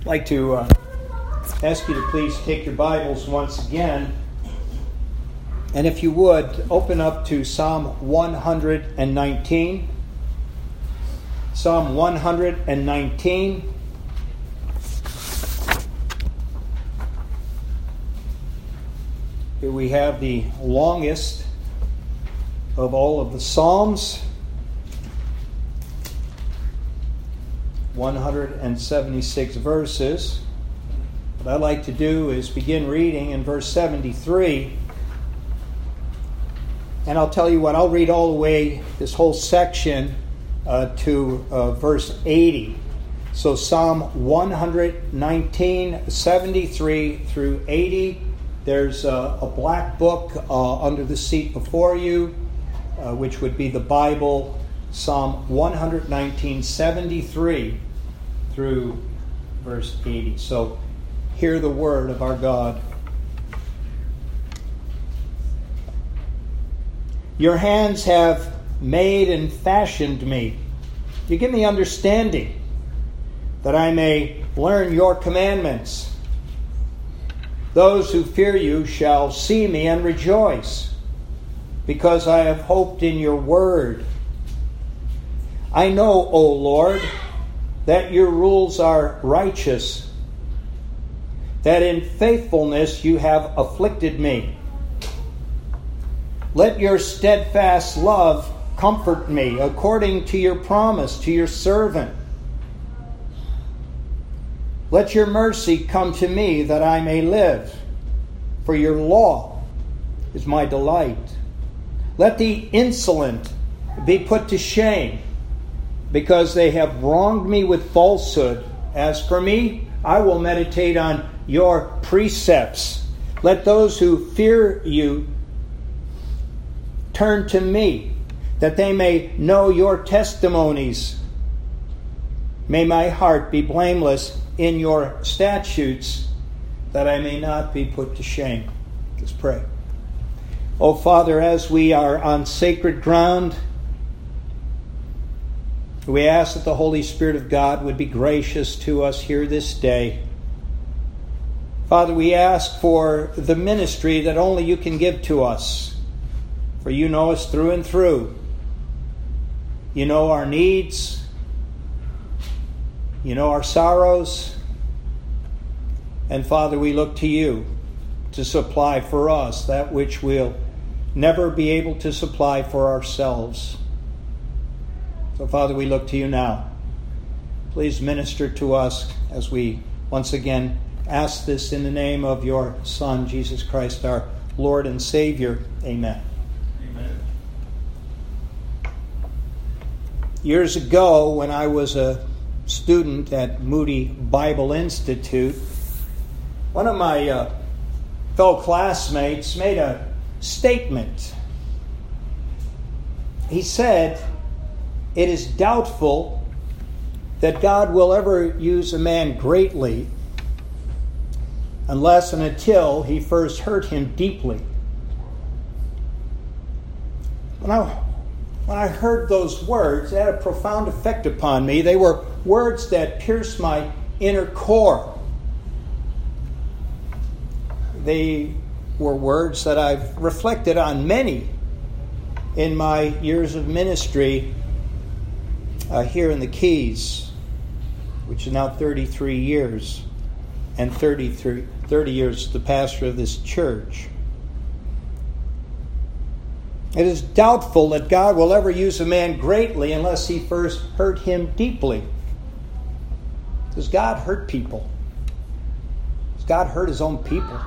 I'd like to uh, ask you to please take your Bibles once again. And if you would, open up to Psalm 119. Psalm 119. Here we have the longest of all of the Psalms. 176 verses. What I'd like to do is begin reading in verse 73. And I'll tell you what, I'll read all the way, this whole section, uh, to uh, verse 80. So Psalm 119, 73 through 80. There's a, a black book uh, under the seat before you, uh, which would be the Bible, Psalm 119, 73 through verse 80. So hear the word of our God. Your hands have made and fashioned me. You give me understanding that I may learn your commandments. Those who fear you shall see me and rejoice, because I have hoped in your word. I know, O Lord, that your rules are righteous, that in faithfulness you have afflicted me. Let your steadfast love comfort me according to your promise to your servant. Let your mercy come to me that I may live, for your law is my delight. Let the insolent be put to shame because they have wronged me with falsehood. As for me, I will meditate on your precepts. Let those who fear you turn to me, that they may know your testimonies. May my heart be blameless in your statutes, that I may not be put to shame. Let's pray. Oh, Father, as we are on sacred ground, we ask that the Holy Spirit of God would be gracious to us here this day. Father, we ask for the ministry that only you can give to us, for you know us through and through. You know our needs, you know our sorrows. And Father, we look to you to supply for us that which we'll never be able to supply for ourselves. So, Father, we look to you now. Please minister to us as we once again ask this in the name of your Son, Jesus Christ, our Lord and Savior. Amen. Amen. Years ago, when I was a student at Moody Bible Institute, one of my uh, fellow classmates made a statement. He said, it is doubtful that God will ever use a man greatly unless and until he first hurt him deeply. When I, when I heard those words, they had a profound effect upon me. They were words that pierced my inner core. They were words that I've reflected on many in my years of ministry uh, here in the Keys, which is now 33 years, and 33, 30 years the pastor of this church. It is doubtful that God will ever use a man greatly unless he first hurt him deeply. Does God hurt people? Does God hurt his own people?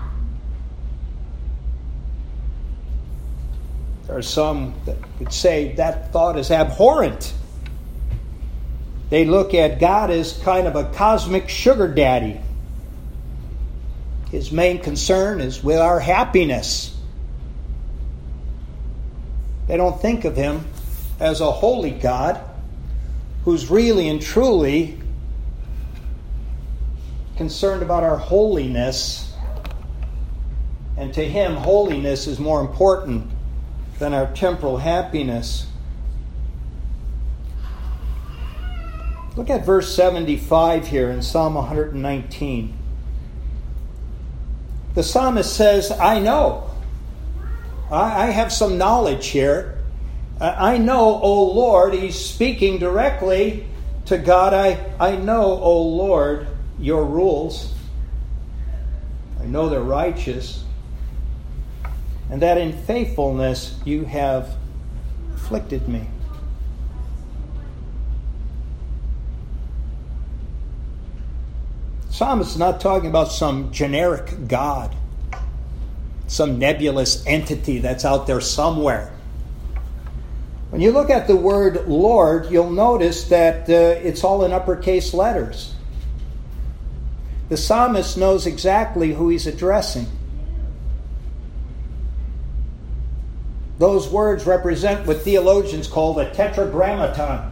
There are some that would say that thought is abhorrent. They look at God as kind of a cosmic sugar daddy. His main concern is with our happiness. They don't think of him as a holy God who's really and truly concerned about our holiness. And to him, holiness is more important than our temporal happiness. Look at verse 75 here in Psalm 119. The psalmist says, I know. I, have some knowledge here. I know, O Lord, he's speaking directly to God. I, I know, O Lord, your rules. I know they're righteous. And that in faithfulness you have afflicted me. Psalmist is not talking about some generic God, some nebulous entity that's out there somewhere. When you look at the word Lord, you'll notice that uh, it's all in uppercase letters. The psalmist knows exactly who he's addressing. Those words represent what theologians call the tetragrammaton,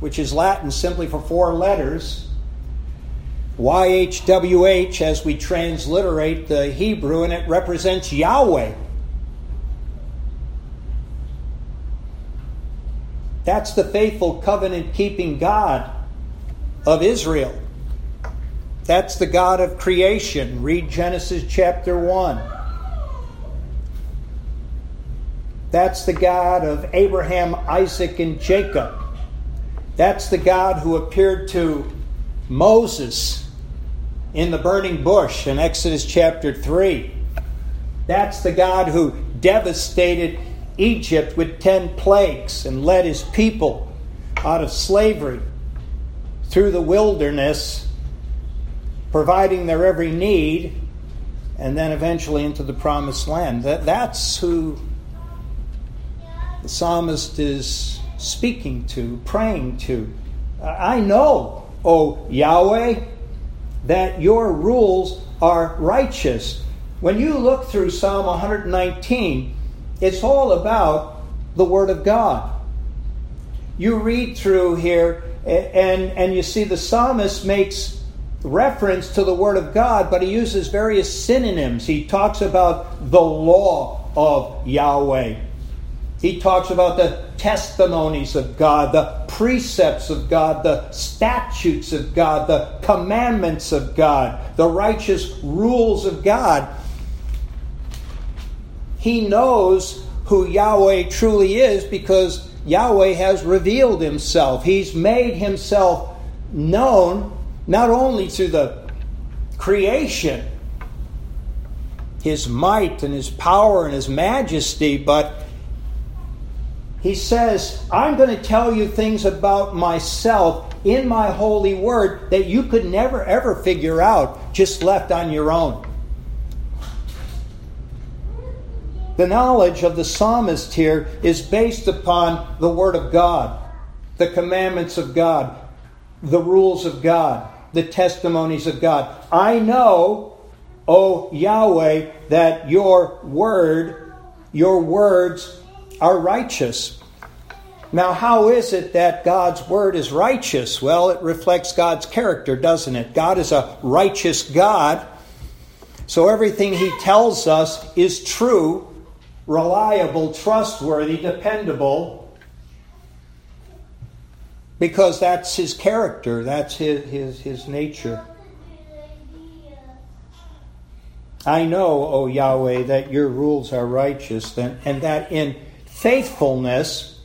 which is Latin simply for four letters YHWH as we transliterate the Hebrew, and it represents Yahweh. That's the faithful covenant keeping God of Israel. That's the God of creation. Read Genesis chapter 1. That's the God of Abraham, Isaac, and Jacob. That's the God who appeared to Moses in the burning bush in Exodus chapter 3. That's the God who devastated Egypt with 10 plagues and led his people out of slavery through the wilderness, providing their every need, and then eventually into the promised land. That, that's who the psalmist is speaking to, praying to. I know, O Yahweh, that your rules are righteous. When you look through Psalm 119, it's all about the Word of God. You read through here, and, and you see the psalmist makes reference to the Word of God, but he uses various synonyms. He talks about the law of Yahweh. He talks about the testimonies of God, the precepts of God, the statutes of God, the commandments of God, the righteous rules of God. He knows who Yahweh truly is because Yahweh has revealed himself. He's made himself known not only through the creation, his might and his power and his majesty, but he says, I'm going to tell you things about myself in my holy word that you could never ever figure out just left on your own. The knowledge of the psalmist here is based upon the word of God, the commandments of God, the rules of God, the testimonies of God. I know, O Yahweh, that your word, your words are righteous. Now, how is it that God's word is righteous? Well, it reflects God's character, doesn't it? God is a righteous God. So everything he tells us is true, reliable, trustworthy, dependable, because that's his character, that's his, his, his nature. I know, O Yahweh, that your rules are righteous, and that in faithfulness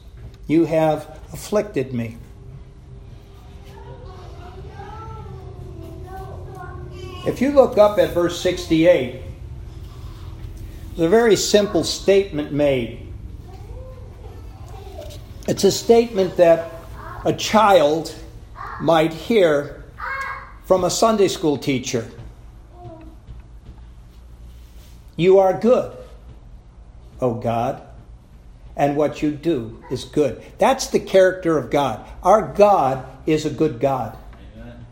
you have afflicted me. If you look up at verse 68, there's a very simple statement made. It's a statement that a child might hear from a Sunday school teacher. You are good, O God and what you do is good. That's the character of God. Our God is a good God. Amen.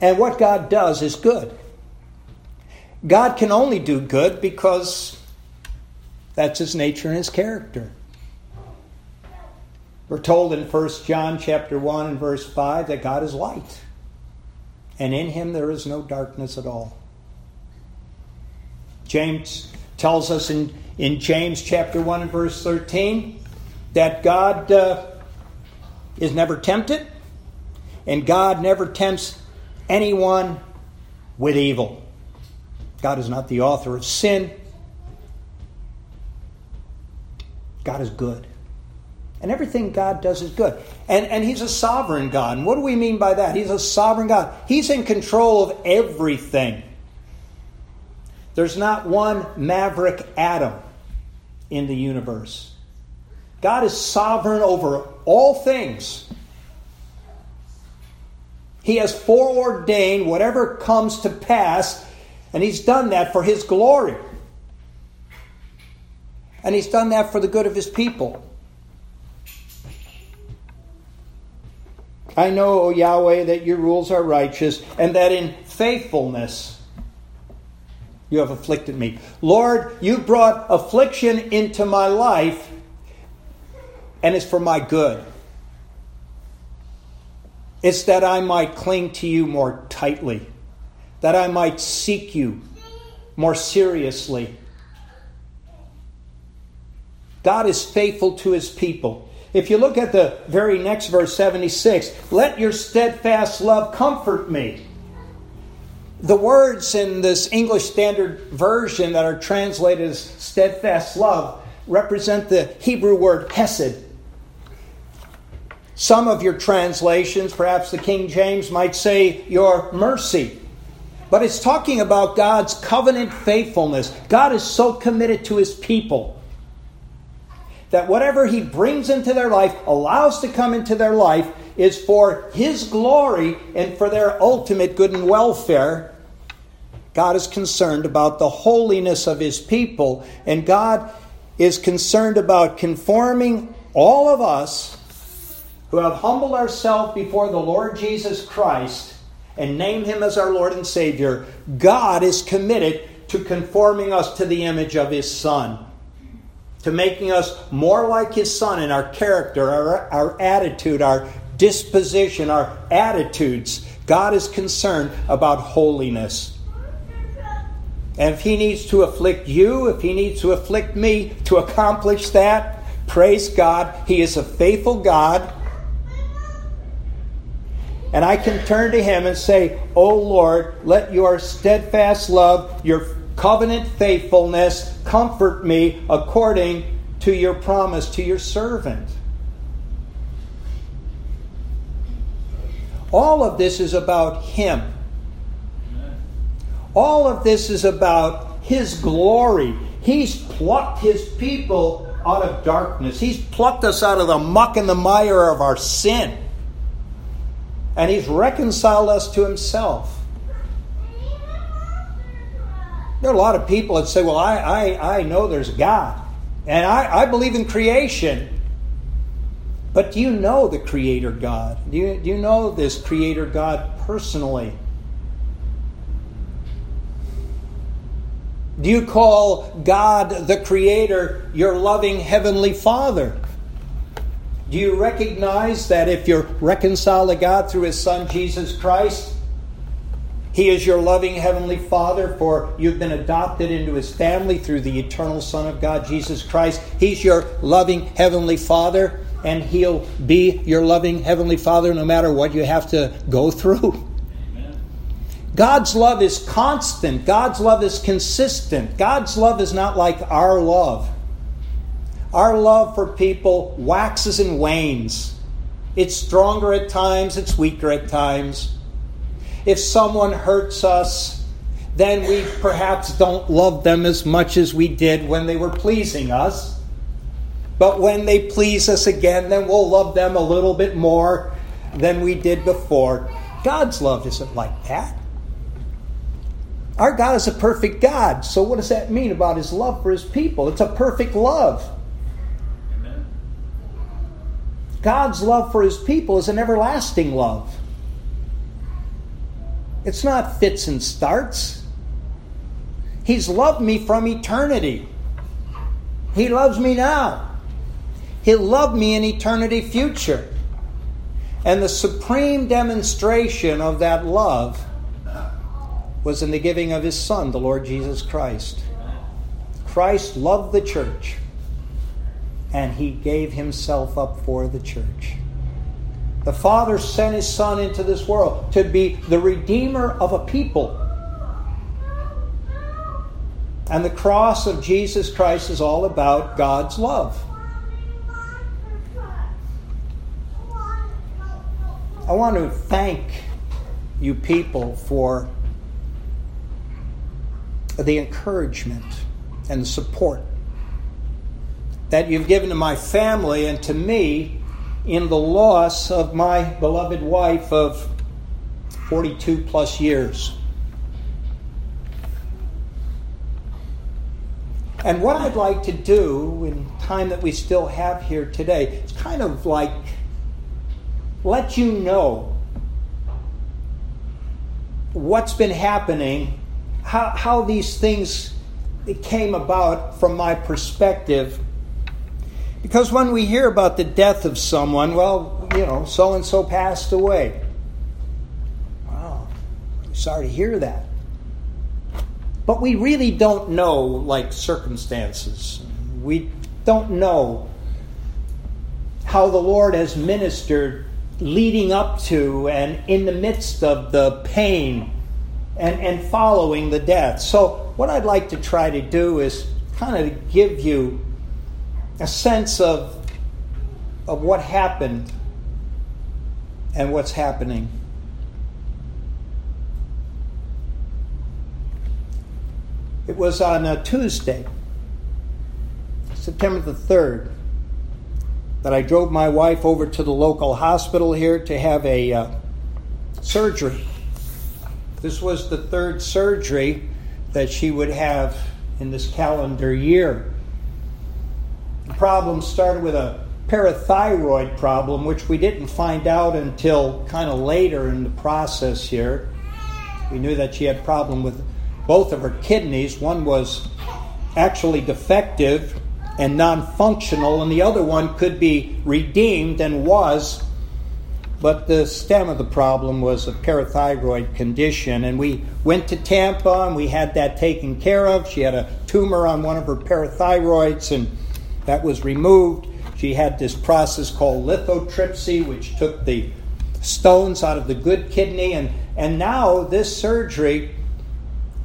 And what God does is good. God can only do good because that's his nature and his character. We're told in 1 John chapter 1 and verse 5 that God is light. And in him there is no darkness at all. James tells us in in James chapter 1 and verse 13 that God uh, is never tempted, and God never tempts anyone with evil. God is not the author of sin. God is good. And everything God does is good. And, and He's a sovereign God. And what do we mean by that? He's a sovereign God. He's in control of everything. There's not one maverick atom in the universe. God is sovereign over all things. He has foreordained whatever comes to pass, and He's done that for His glory. And He's done that for the good of His people. I know, O Yahweh, that your rules are righteous, and that in faithfulness you have afflicted me. Lord, you brought affliction into my life, and it's for my good. It's that I might cling to you more tightly, that I might seek you more seriously. God is faithful to his people. If you look at the very next verse, 76, let your steadfast love comfort me. The words in this English Standard Version that are translated as steadfast love represent the Hebrew word hesed. Some of your translations, perhaps the King James, might say your mercy. But it's talking about God's covenant faithfulness. God is so committed to his people that whatever He brings into their life, allows to come into their life, is for His glory and for their ultimate good and welfare. God is concerned about the holiness of His people, and God is concerned about conforming all of us who have humbled ourselves before the Lord Jesus Christ and named Him as our Lord and Savior. God is committed to conforming us to the image of His Son to making us more like His Son in our character, our, our attitude, our disposition, our attitudes. God is concerned about holiness. And if He needs to afflict you, if He needs to afflict me to accomplish that, praise God. He is a faithful God. And I can turn to Him and say, Oh Lord, let your steadfast love, your covenant faithfulness, comfort me according to your promise to your servant. All of this is about Him. All of this is about His glory. He's plucked His people out of darkness, He's plucked us out of the muck and the mire of our sin. And He's reconciled us to Himself. There are a lot of people that say, Well, I, I, I know there's God, and I, I believe in creation. But do you know the Creator God? Do you, do you know this Creator God personally? Do you call God the Creator your loving Heavenly Father? Do you recognize that if you're reconciled to God through His Son Jesus Christ, he is your loving Heavenly Father, for you've been adopted into His family through the eternal Son of God, Jesus Christ. He's your loving Heavenly Father, and He'll be your loving Heavenly Father no matter what you have to go through. God's love is constant. God's love is consistent. God's love is not like our love. Our love for people waxes and wanes. It's stronger at times, it's weaker at times. If someone hurts us, then we perhaps don't love them as much as we did when they were pleasing us. But when they please us again, then we'll love them a little bit more than we did before. God's love isn't like that. Our God is a perfect God. So, what does that mean about his love for his people? It's a perfect love. Amen. God's love for his people is an everlasting love. It's not fits and starts. He's loved me from eternity. He loves me now. He'll love me in eternity future. And the supreme demonstration of that love was in the giving of his Son, the Lord Jesus Christ. Christ loved the church, and he gave himself up for the church. The Father sent His Son into this world to be the Redeemer of a people. And the cross of Jesus Christ is all about God's love. I want to thank you people for the encouragement and the support that you've given to my family and to me in the loss of my beloved wife of 42 plus years. And what I'd like to do in time that we still have here today, it's kind of like let you know what's been happening, how, how these things came about from my perspective. Because when we hear about the death of someone, well, you know, so and so passed away. Wow, sorry to hear that. But we really don't know, like, circumstances. We don't know how the Lord has ministered leading up to and in the midst of the pain and, and following the death. So, what I'd like to try to do is kind of give you a sense of, of what happened and what's happening. It was on a Tuesday, September the 3rd, that I drove my wife over to the local hospital here to have a uh, surgery. This was the third surgery that she would have in this calendar year. The problem started with a parathyroid problem, which we didn't find out until kind of later in the process here. We knew that she had problem with both of her kidneys. One was actually defective and non functional, and the other one could be redeemed and was. But the stem of the problem was a parathyroid condition, and we went to Tampa and we had that taken care of. She had a tumor on one of her parathyroids, and that was removed. She had this process called lithotripsy, which took the stones out of the good kidney, and, and now this surgery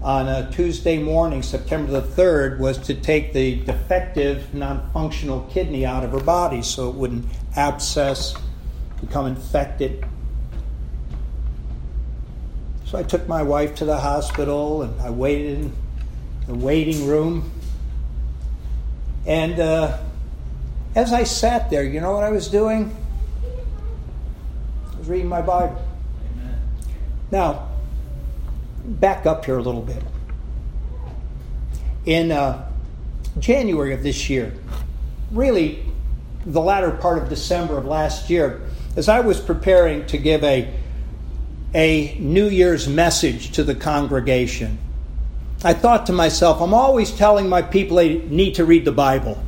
on a Tuesday morning, September the 3rd, was to take the defective, non functional kidney out of her body so it wouldn't abscess, become infected. So I took my wife to the hospital and I waited in the waiting room. And uh, as I sat there, you know what I was doing? I was reading my Bible. Amen. Now, back up here a little bit. In uh, January of this year, really the latter part of December of last year, as I was preparing to give a, a New Year's message to the congregation, I thought to myself, I'm always telling my people they need to read the Bible.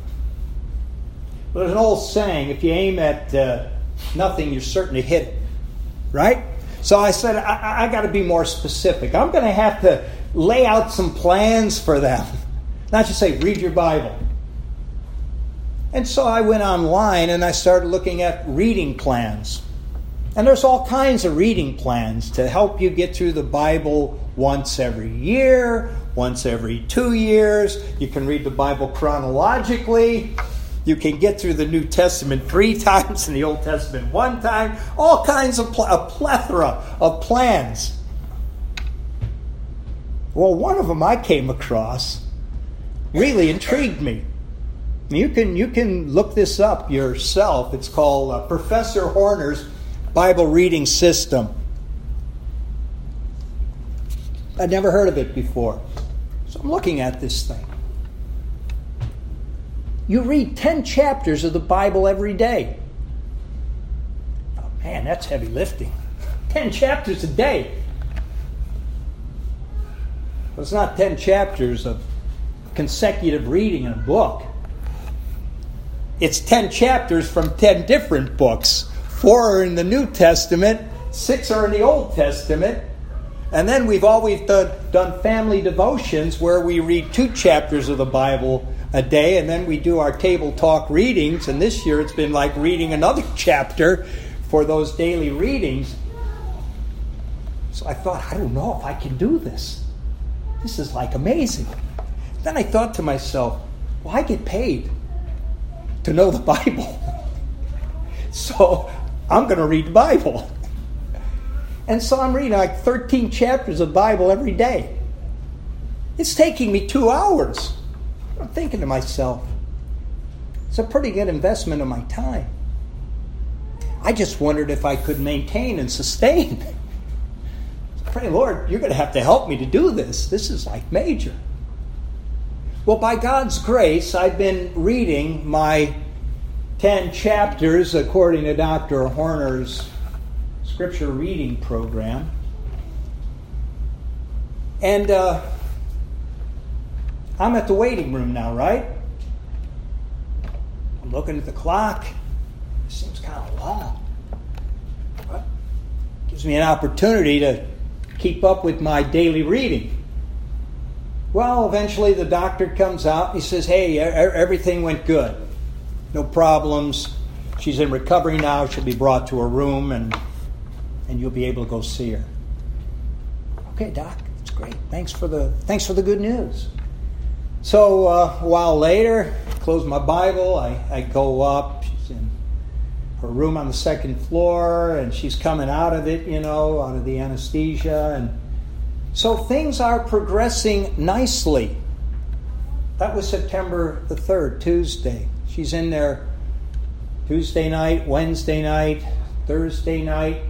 But there's an old saying if you aim at uh, nothing, you're certain to hit it. Right? So I said, I, I got to be more specific. I'm going to have to lay out some plans for them. Not just say, read your Bible. And so I went online and I started looking at reading plans. And there's all kinds of reading plans to help you get through the Bible once every year, once every two years. You can read the Bible chronologically. You can get through the New Testament three times and the Old Testament one time. All kinds of pl- a plethora of plans. Well, one of them I came across really intrigued me. You can you can look this up yourself. It's called uh, Professor Horner's Bible Reading System. I'd never heard of it before. So I'm looking at this thing. You read 10 chapters of the Bible every day. Oh, man, that's heavy lifting. 10 chapters a day. Well, it's not 10 chapters of consecutive reading in a book. It's 10 chapters from 10 different books. Four are in the New Testament, six are in the Old Testament. And then we've always done, done family devotions where we read two chapters of the Bible a day, and then we do our table talk readings. And this year it's been like reading another chapter for those daily readings. So I thought, I don't know if I can do this. This is like amazing. Then I thought to myself, well, I get paid to know the Bible. so I'm going to read the Bible. And so I'm reading like 13 chapters of Bible every day. It's taking me two hours. I'm thinking to myself, it's a pretty good investment of my time. I just wondered if I could maintain and sustain. Pray, Lord, you're going to have to help me to do this. This is like major. Well, by God's grace, I've been reading my 10 chapters according to Dr. Horner's scripture reading program. And uh, I'm at the waiting room now, right? I'm looking at the clock. It seems kind of long. But gives me an opportunity to keep up with my daily reading. Well, eventually the doctor comes out. He says, Hey, everything went good. No problems. She's in recovery now. She'll be brought to her room and, and you'll be able to go see her. Okay, doc, that's great. Thanks for the, thanks for the good news. So uh, a while later, close my Bible. I, I go up. She's in her room on the second floor, and she's coming out of it, you know, out of the anesthesia. And so things are progressing nicely. That was September the 3rd, Tuesday. She's in there Tuesday night, Wednesday night, Thursday night.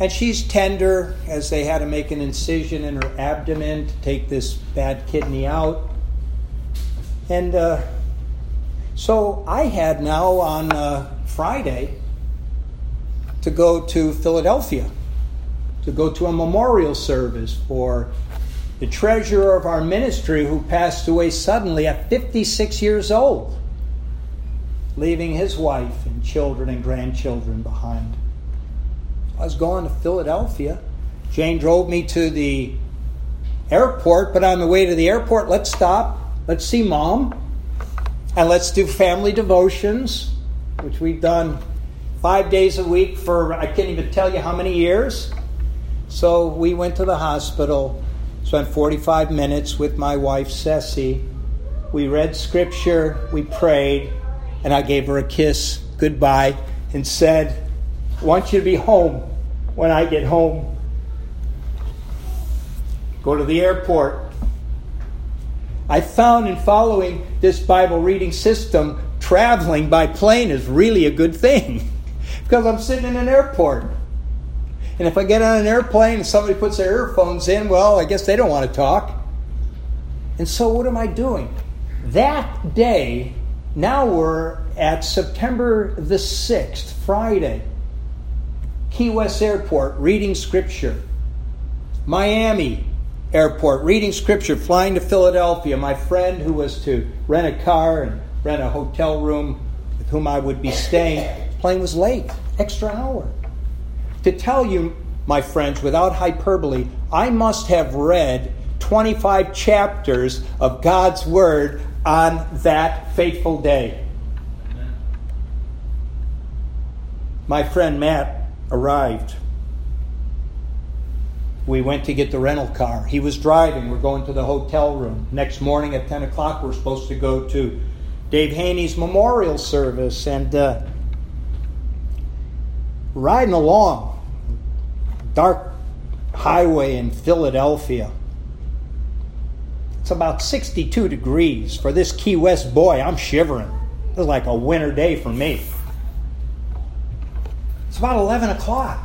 And she's tender as they had to make an incision in her abdomen to take this bad kidney out. And uh, so I had now on uh, Friday to go to Philadelphia to go to a memorial service for the treasurer of our ministry who passed away suddenly at 56 years old, leaving his wife and children and grandchildren behind. I was going to Philadelphia. Jane drove me to the airport, but on the way to the airport, let's stop, let's see mom, and let's do family devotions, which we've done five days a week for I can't even tell you how many years. So we went to the hospital, spent 45 minutes with my wife, Ceci. We read scripture, we prayed, and I gave her a kiss goodbye and said, Want you to be home when I get home. Go to the airport. I found in following this Bible reading system, traveling by plane is really a good thing because I'm sitting in an airport. And if I get on an airplane and somebody puts their earphones in, well, I guess they don't want to talk. And so what am I doing? That day, now we're at September the 6th, Friday. Key West Airport, reading scripture. Miami Airport, reading scripture, flying to Philadelphia. My friend who was to rent a car and rent a hotel room with whom I would be staying, plane was late, extra hour to tell you, my friends, without hyperbole, I must have read 25 chapters of God's Word on that fateful day. My friend Matt arrived. We went to get the rental car. He was driving. We're going to the hotel room. Next morning at 10 o'clock, we're supposed to go to Dave Haney's memorial service. And uh, riding along, dark highway in Philadelphia. It's about 62 degrees. For this Key West boy, I'm shivering. It's like a winter day for me. It's about 11 o'clock.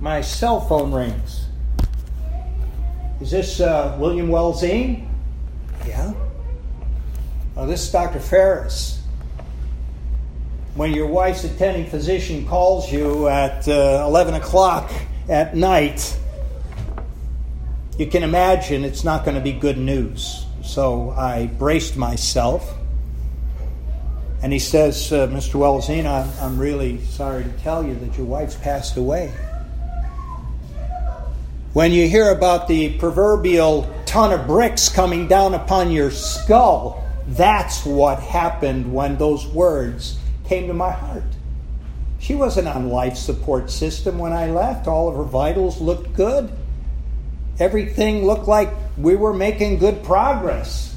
My cell phone rings. Is this uh, William Welzien? Yeah. Oh, this is Dr. Ferris when your wife's attending physician calls you at uh, 11 o'clock at night, you can imagine it's not going to be good news. So I braced myself. And he says, uh, Mr. Welzien, I'm, I'm really sorry to tell you that your wife's passed away. When you hear about the proverbial ton of bricks coming down upon your skull, that's what happened when those words came to my heart. She wasn't on life support system when I left. All of her vitals looked good. Everything looked like we were making good progress.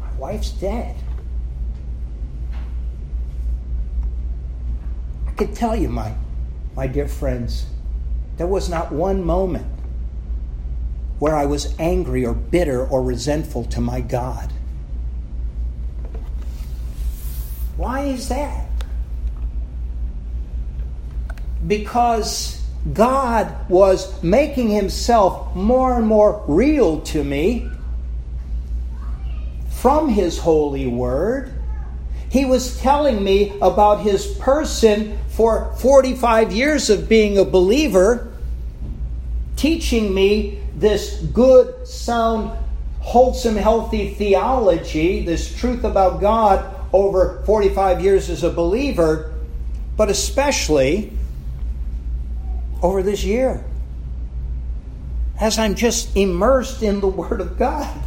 My wife's dead. I could tell you, my, my dear friends, there was not one moment where I was angry or bitter or resentful to my God. Why is that? Because God was making himself more and more real to me from his holy word. He was telling me about his person for 45 years of being a believer, teaching me this good, sound, wholesome, healthy theology, this truth about God over 45 years as a believer, but especially over this year. As I'm just immersed in the Word of God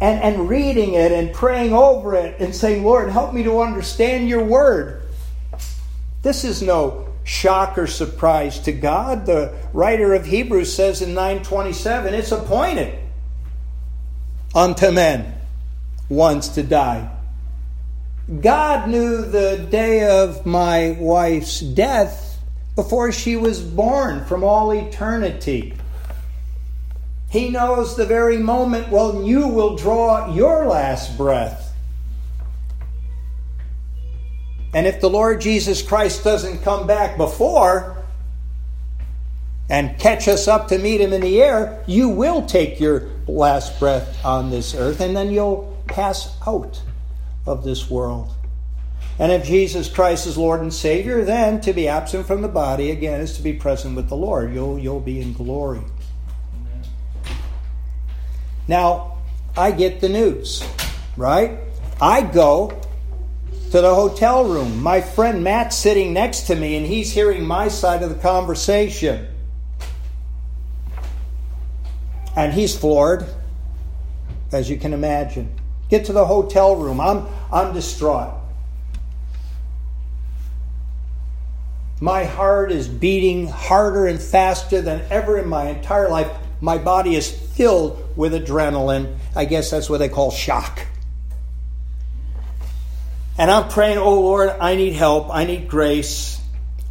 and, and reading it and praying over it and saying, Lord, help me to understand your Word. This is no shock or surprise to God. The writer of Hebrews says in 927 it's appointed unto men once to die God knew the day of my wife's death before she was born from all eternity. He knows the very moment when you will draw your last breath. And if the Lord Jesus Christ doesn't come back before and catch us up to meet him in the air, you will take your last breath on this earth and then you'll pass out of this world. And if Jesus Christ is Lord and Savior, then to be absent from the body again is to be present with the Lord. You'll, you'll be in glory. Now, I get the news, right? I go to the hotel room. My friend Matt's sitting next to me and he's hearing my side of the conversation. And he's floored, as you can imagine. Get to the hotel room. I'm, I'm distraught. My heart is beating harder and faster than ever in my entire life. My body is filled with adrenaline. I guess that's what they call shock. And I'm praying, oh Lord, I need help. I need grace.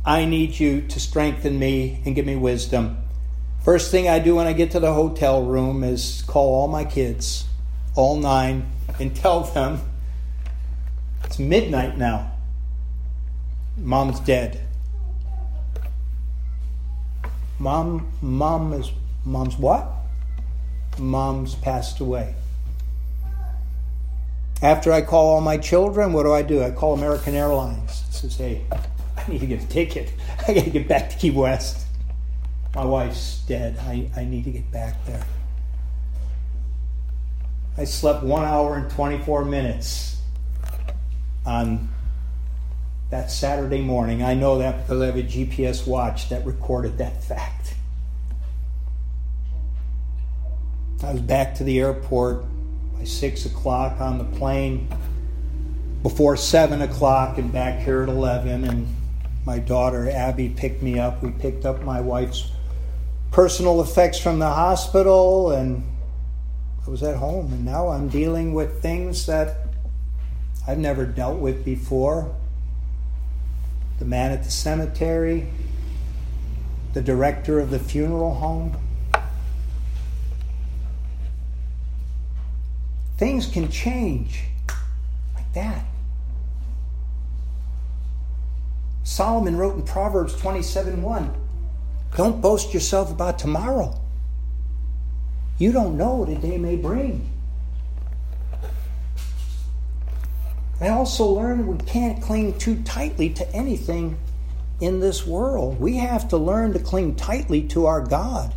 I need you to strengthen me and give me wisdom. First thing I do when I get to the hotel room is call all my kids, all nine, and tell them it's midnight now. Mom's dead. Mom, mom is, mom's what? Mom's passed away. After I call all my children, what do I do? I call American Airlines. Says, hey, I need to get a ticket. I got to get back to Key West. My wife's dead. I, I need to get back there. I slept one hour and 24 minutes on that Saturday morning. I know that because I have a GPS watch that recorded that fact. I was back to the airport by 6 o'clock on the plane, before 7 o'clock, and back here at 11. And my daughter Abby picked me up. We picked up my wife's personal effects from the hospital and I was at home, and now I'm dealing with things that I've never dealt with before. The man at the cemetery, the director of the funeral home. Things can change like that. Solomon wrote in Proverbs 27 1 Don't boast yourself about tomorrow you don't know what a day may bring. I also learned we can't cling too tightly to anything in this world. We have to learn to cling tightly to our God.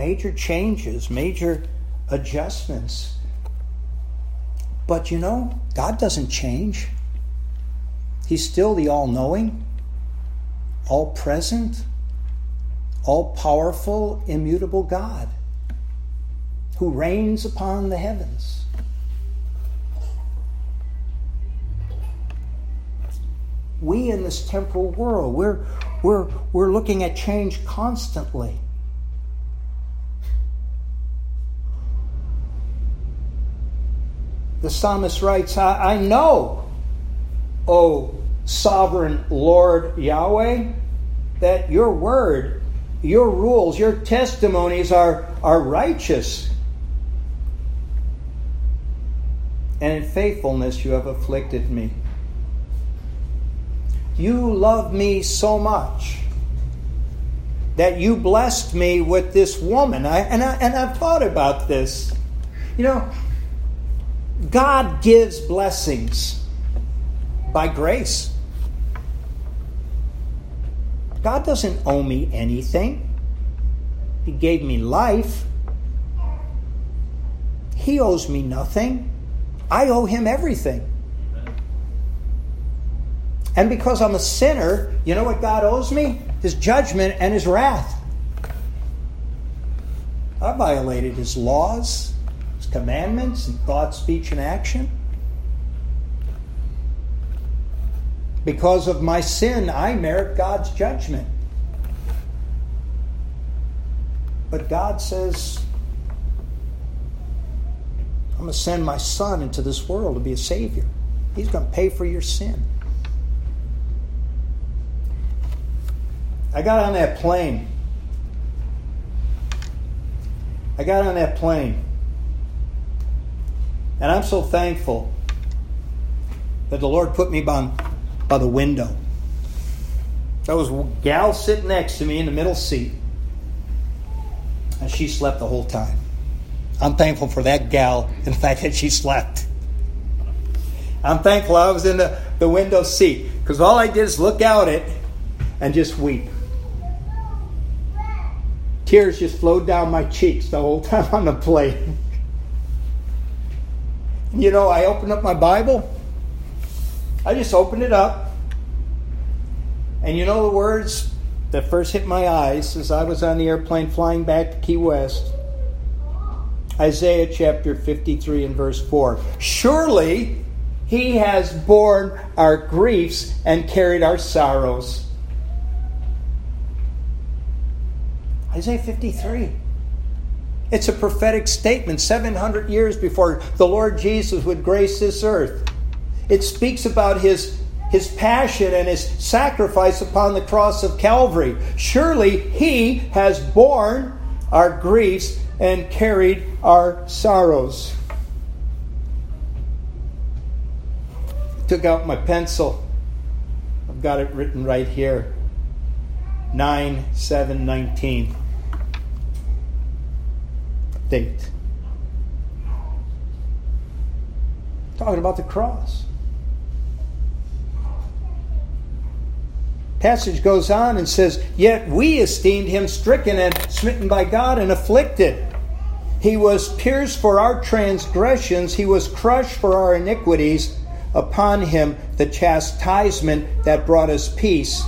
Major changes, major adjustments. But you know, God doesn't change. He's still the all knowing, all present, all powerful, immutable God who reigns upon the heavens. We in this temporal world, we're, we're, we're looking at change constantly. The psalmist writes, I, I know, O sovereign Lord Yahweh, that your word, your rules, your testimonies are, are righteous. And in faithfulness you have afflicted me. You love me so much that you blessed me with this woman. I, and, I, and I've thought about this. You know, God gives blessings by grace. God doesn't owe me anything. He gave me life. He owes me nothing. I owe him everything. And because I'm a sinner, you know what God owes me? His judgment and his wrath. I violated his laws, commandments, in thought, speech, and action. Because of my sin, I merit God's judgment. But God says, I'm going to send my son into this world to be a savior. He's going to pay for your sin. I got on that plane. I got on that plane. And I'm so thankful that the Lord put me by, by the window. There was a gal sitting next to me in the middle seat. And she slept the whole time. I'm thankful for that gal and the fact that she slept. I'm thankful I was in the, the window seat because all I did is look out it and just weep. Tears just flowed down my cheeks the whole time on the plane. You know, I opened up my Bible. I just opened it up. And you know the words that first hit my eyes as I was on the airplane flying back to Key West? Isaiah chapter 53 and verse 4. Surely he has borne our griefs and carried our sorrows. Isaiah 53. It's a prophetic statement 700 years before the Lord Jesus would grace this earth. It speaks about his, his passion and his sacrifice upon the cross of Calvary. Surely he has borne our griefs and carried our sorrows. I took out my pencil. I've got it written right here. 9 7 19 date. Talking about the cross. Passage goes on and says, Yet we esteemed him stricken and smitten by God and afflicted. He was pierced for our transgressions, he was crushed for our iniquities. Upon him the chastisement that brought us peace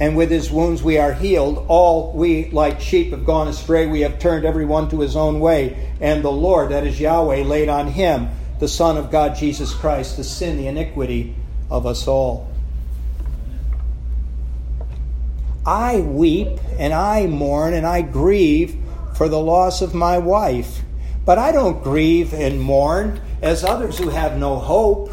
and with his wounds we are healed. All we, like sheep, have gone astray. We have turned every one to his own way. And the Lord, that is Yahweh, laid on him, the Son of God, Jesus Christ, the sin, the iniquity of us all. I weep and I mourn and I grieve for the loss of my wife. But I don't grieve and mourn as others who have no hope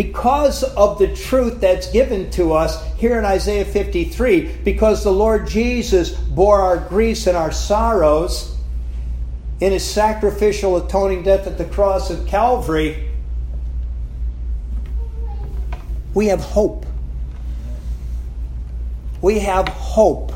because of the truth that's given to us here in Isaiah 53, because the Lord Jesus bore our griefs and our sorrows in his sacrificial atoning death at the cross of Calvary, we have hope. We have hope.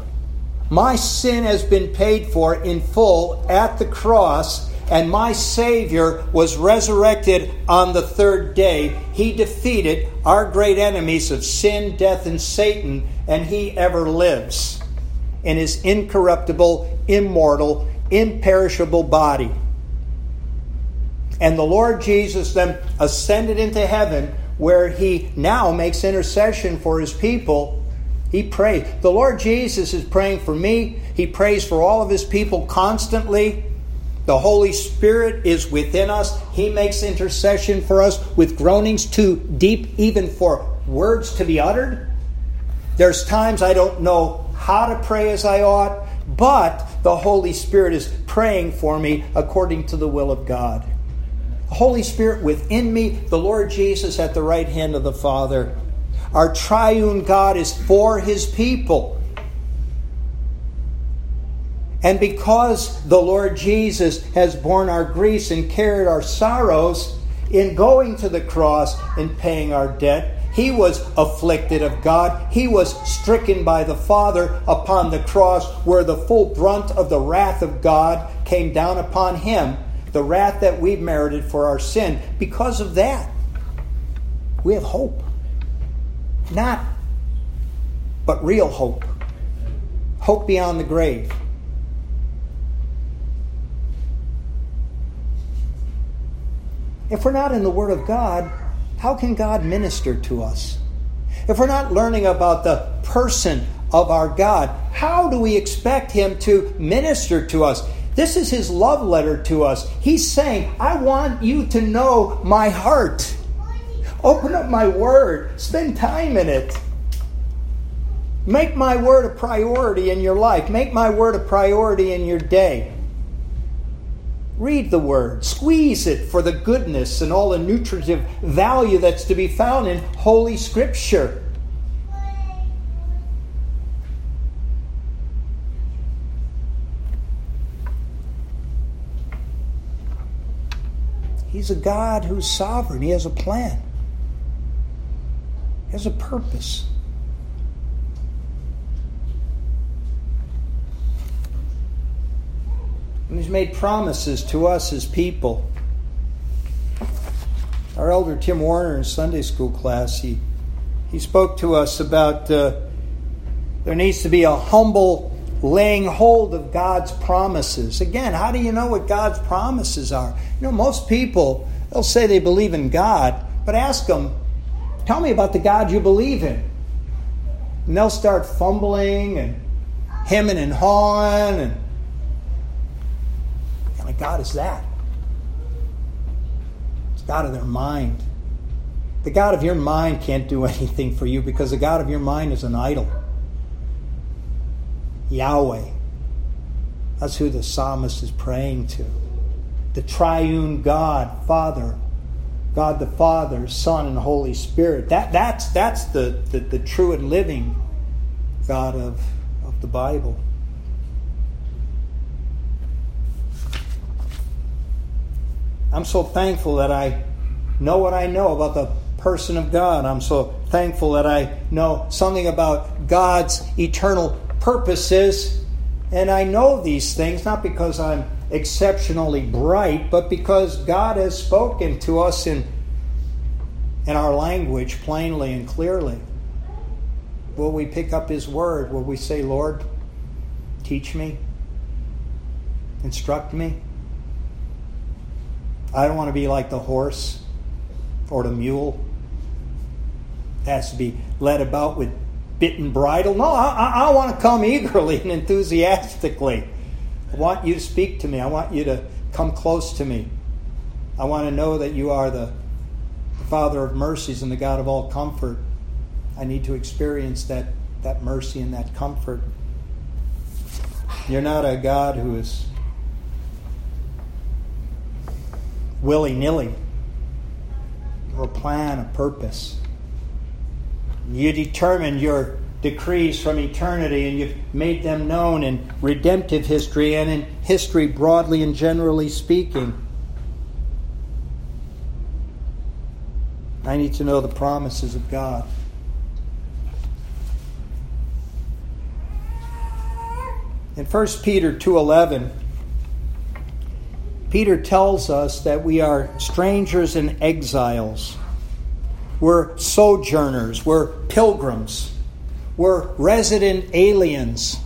My sin has been paid for in full at the cross and my Savior was resurrected on the third day. He defeated our great enemies of sin, death, and Satan, and He ever lives in His incorruptible, immortal, imperishable body. And the Lord Jesus then ascended into heaven, where He now makes intercession for His people He prays. The Lord Jesus is praying for me. He prays for all of his people constantly. The Holy Spirit is within us. He makes intercession for us with groanings too deep, even for words to be uttered. There's times I don't know how to pray as I ought, but the Holy Spirit is praying for me according to the will of God. The Holy Spirit within me, the Lord Jesus at the right hand of the Father. Our triune God is for his people. And because the Lord Jesus has borne our griefs and carried our sorrows in going to the cross and paying our debt, he was afflicted of God. He was stricken by the Father upon the cross, where the full brunt of the wrath of God came down upon him, the wrath that we've merited for our sin. Because of that, we have hope. Not, but real hope. Hope beyond the grave. If we're not in the Word of God, how can God minister to us? If we're not learning about the person of our God, how do we expect Him to minister to us? This is His love letter to us. He's saying, I want you to know my heart. Open up my Word, spend time in it. Make my Word a priority in your life, make my Word a priority in your day. Read the Word, squeeze it for the goodness and all the nutritive value that's to be found in Holy Scripture. He's a God who's sovereign. He has a plan. He has a purpose. And He's made promises to us as people. Our elder Tim Warner in Sunday school class, he, he spoke to us about uh, there needs to be a humble laying hold of God's promises. Again, how do you know what God's promises are? You know, most people, they'll say they believe in God, but ask them, tell me about the God you believe in. And they'll start fumbling and hemming and hawing and God is that? It's God of their mind. The God of your mind can't do anything for you because the God of your mind is an idol. Yahweh. That's who the psalmist is praying to. The triune God, Father, God the Father, Son, and Holy Spirit. That, that's that's the, the, the true and living God of, of the Bible. I'm so thankful that I know what I know about the person of God. I'm so thankful that I know something about God's eternal purposes. And I know these things not because I'm exceptionally bright, but because God has spoken to us in, in our language plainly and clearly. Will we pick up His word? Will we say, Lord, teach me, instruct me? I don't want to be like the horse or the mule. Has to be led about with bit and bridle. No, I, I want to come eagerly and enthusiastically. I want you to speak to me. I want you to come close to me. I want to know that you are the, the Father of mercies and the God of all comfort. I need to experience that, that mercy and that comfort. You're not a God who is willy nilly. A plan, a purpose. You determine your decrees from eternity and you've made them known in redemptive history and in history broadly and generally speaking. I need to know the promises of God. In 1 Peter 2:11 Peter tells us that we are strangers and exiles. We're sojourners. We're pilgrims. We're resident aliens.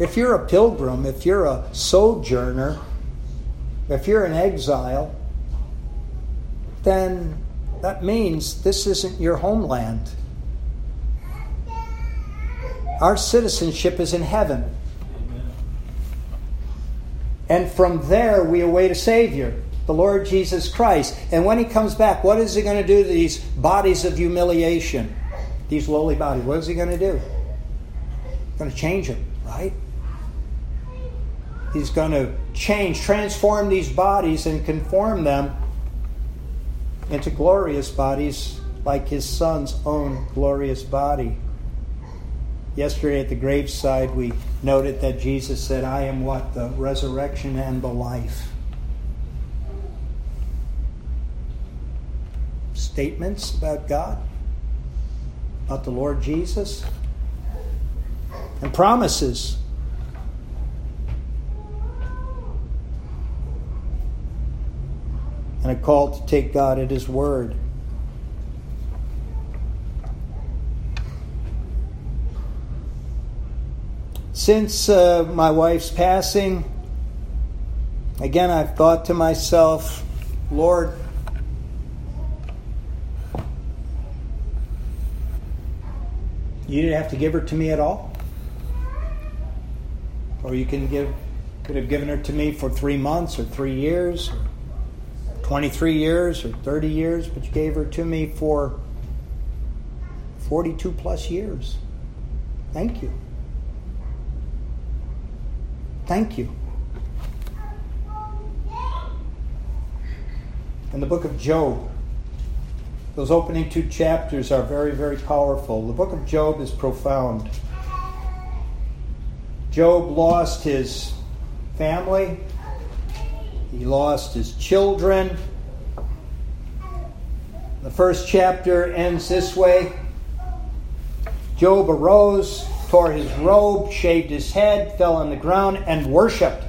If you're a pilgrim, if you're a sojourner, if you're an exile, then that means this isn't your homeland. Our citizenship is in heaven. And from there, we await a Savior, the Lord Jesus Christ. And when He comes back, what is He going to do to these bodies of humiliation? These lowly bodies. What is He going to do? He's going to change them, right? He's going to change, transform these bodies, and conform them into glorious bodies like His Son's own glorious body. Yesterday at the graveside, we noted that Jesus said, I am what? The resurrection and the life. Statements about God, about the Lord Jesus, and promises. And a call to take God at His word. Since uh, my wife's passing, again, I've thought to myself, Lord, you didn't have to give her to me at all. Or you can give, could have given her to me for three months or three years, or 23 years or 30 years, but you gave her to me for 42 plus years. Thank you. Thank you. In the book of Job, those opening two chapters are very, very powerful. The book of Job is profound. Job lost his family, he lost his children. The first chapter ends this way Job arose tore his robe, shaved his head, fell on the ground, and worshiped.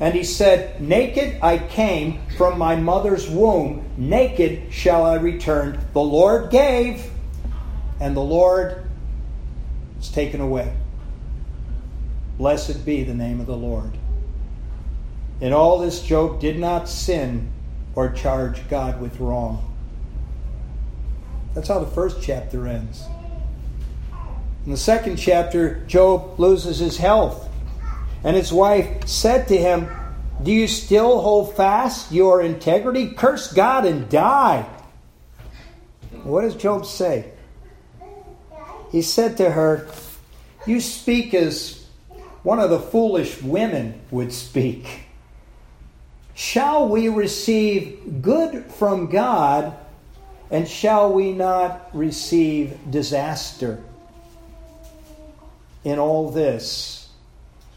And he said, Naked I came from my mother's womb, naked shall I return. The Lord gave, and the Lord is taken away. Blessed be the name of the Lord. In all this, Job did not sin or charge God with wrong. That's how the first chapter ends. In the second chapter, Job loses his health. And his wife said to him, Do you still hold fast your integrity? Curse God and die. What does Job say? He said to her, You speak as one of the foolish women would speak. Shall we receive good from God, and shall we not receive disaster? In all this,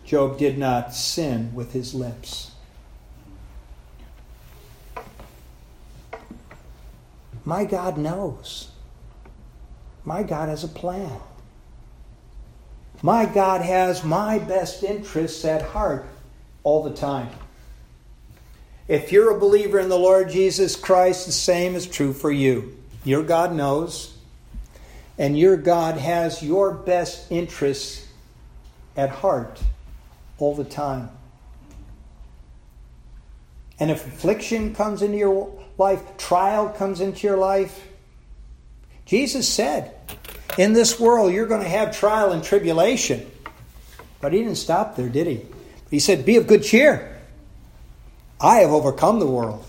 Job did not sin with his lips. My God knows. My God has a plan. My God has my best interests at heart all the time. If you're a believer in the Lord Jesus Christ, the same is true for you. Your God knows and your God has your best interests at heart all the time. And if affliction comes into your life, trial comes into your life, Jesus said, in this world you're going to have trial and tribulation. But he didn't stop there, did he? He said, Be of good cheer. I have overcome the world.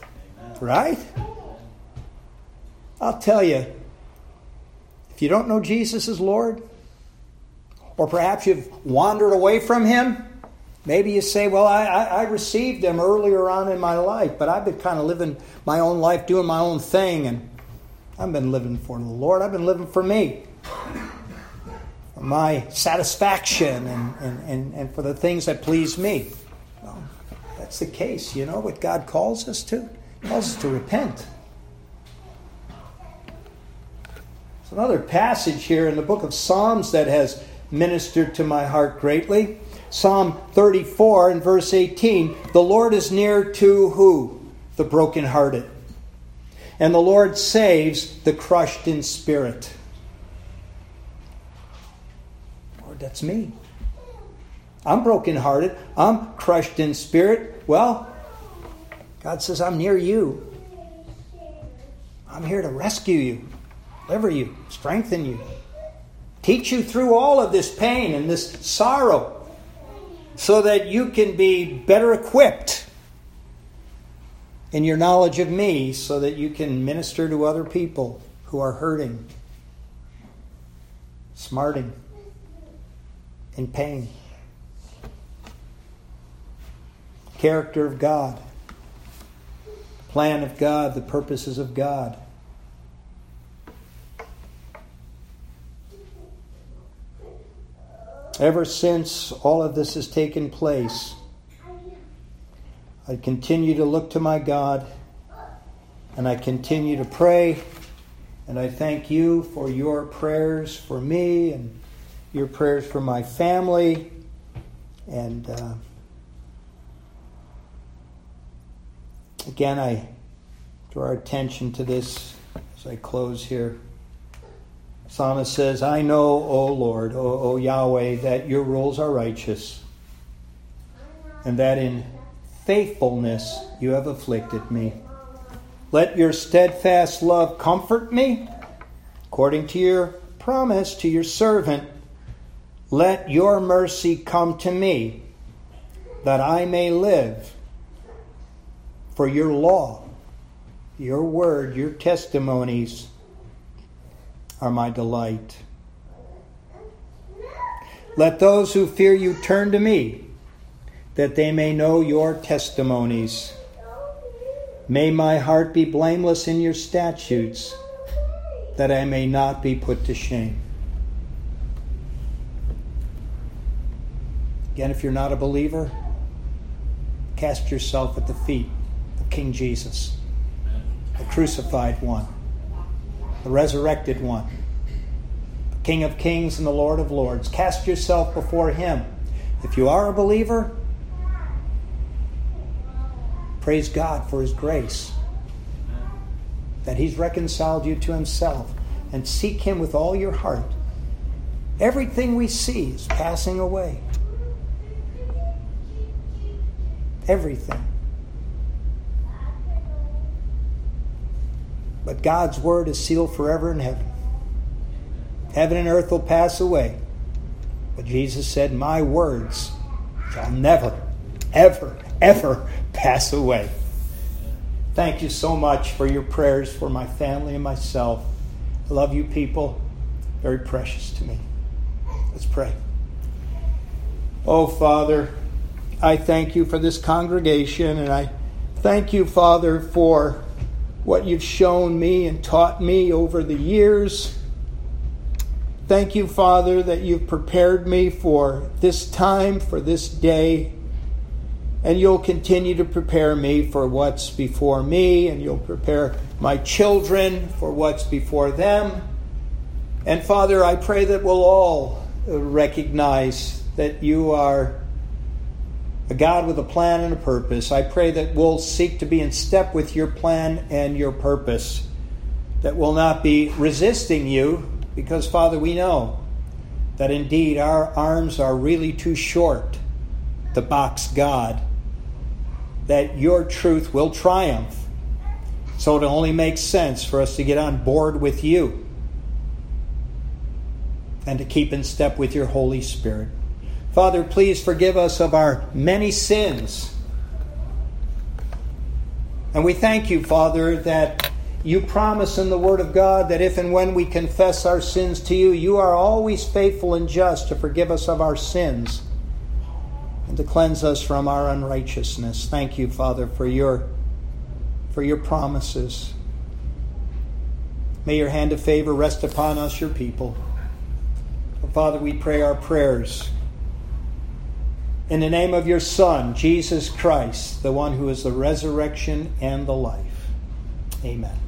Right? I'll tell you, if you don't know Jesus as Lord, or perhaps you've wandered away from Him, maybe you say, Well, I, I, received Him earlier on in my life, but I've been kind of living my own life, doing my own thing, and I've been living for the Lord. I've been living for me, for my satisfaction, and, and, and, and for the things that please me. Well, that's the case. You know what God calls us to? He calls us to repent. There's another passage here in the book of Psalms that has ministered to my heart greatly. Psalm 34 and verse 18 The Lord is near to who? The brokenhearted. And the Lord saves the crushed in spirit. Lord, that's me. I'm brokenhearted. I'm crushed in spirit. Well, God says, I'm near you. I'm here to rescue you deliver you, strengthen you, teach you through all of this pain and this sorrow so that you can be better equipped in your knowledge of me so that you can minister to other people who are hurting, smarting, in pain. Character of God, plan of God, the purposes of God. Ever since all of this has taken place, I continue to look to my God and I continue to pray. And I thank you for your prayers for me and your prayers for my family. And uh, again, I draw attention to this as I close here. Psalmist says, I know, O Lord, o, o Yahweh, that your rules are righteous, and that in faithfulness you have afflicted me. Let your steadfast love comfort me, according to your promise to your servant. Let your mercy come to me, that I may live. For your law, your word, your testimonies, are my delight. Let those who fear you turn to me, that they may know your testimonies. May my heart be blameless in your statutes, that I may not be put to shame. Again, if you're not a believer, cast yourself at the feet of King Jesus, the crucified one the resurrected one, King of kings and the Lord of lords. Cast yourself before him. If you are a believer, praise God for his grace, that he's reconciled you to himself, and seek him with all your heart. Everything we see is passing away. Everything. But God's word is sealed forever in heaven. Heaven and earth will pass away. But Jesus said, My words shall never, ever, ever pass away. Thank you so much for your prayers for my family and myself. I love you people. Very precious to me. Let's pray. Oh, Father, I thank you for this congregation, and I thank you, Father, for what you've shown me and taught me over the years. Thank you, Father, that you've prepared me for this time, for this day. And you'll continue to prepare me for what's before me, and you'll prepare my children for what's before them. And Father, I pray that we'll all recognize that you are a God with a plan and a purpose. I pray that we'll seek to be in step with your plan and your purpose, that we'll not be resisting you, because, Father, we know that indeed our arms are really too short to box God, that your truth will triumph. So it only makes sense for us to get on board with you and to keep in step with your Holy Spirit. Father, please forgive us of our many sins. And we thank you, Father, that you promise in the Word of God that if and when we confess our sins to you, you are always faithful and just to forgive us of our sins and to cleanse us from our unrighteousness. Thank you, Father, for your, for your promises. May your hand of favor rest upon us, your people. Father, we pray our prayers in the name of your Son, Jesus Christ, the one who is the resurrection and the life. Amen.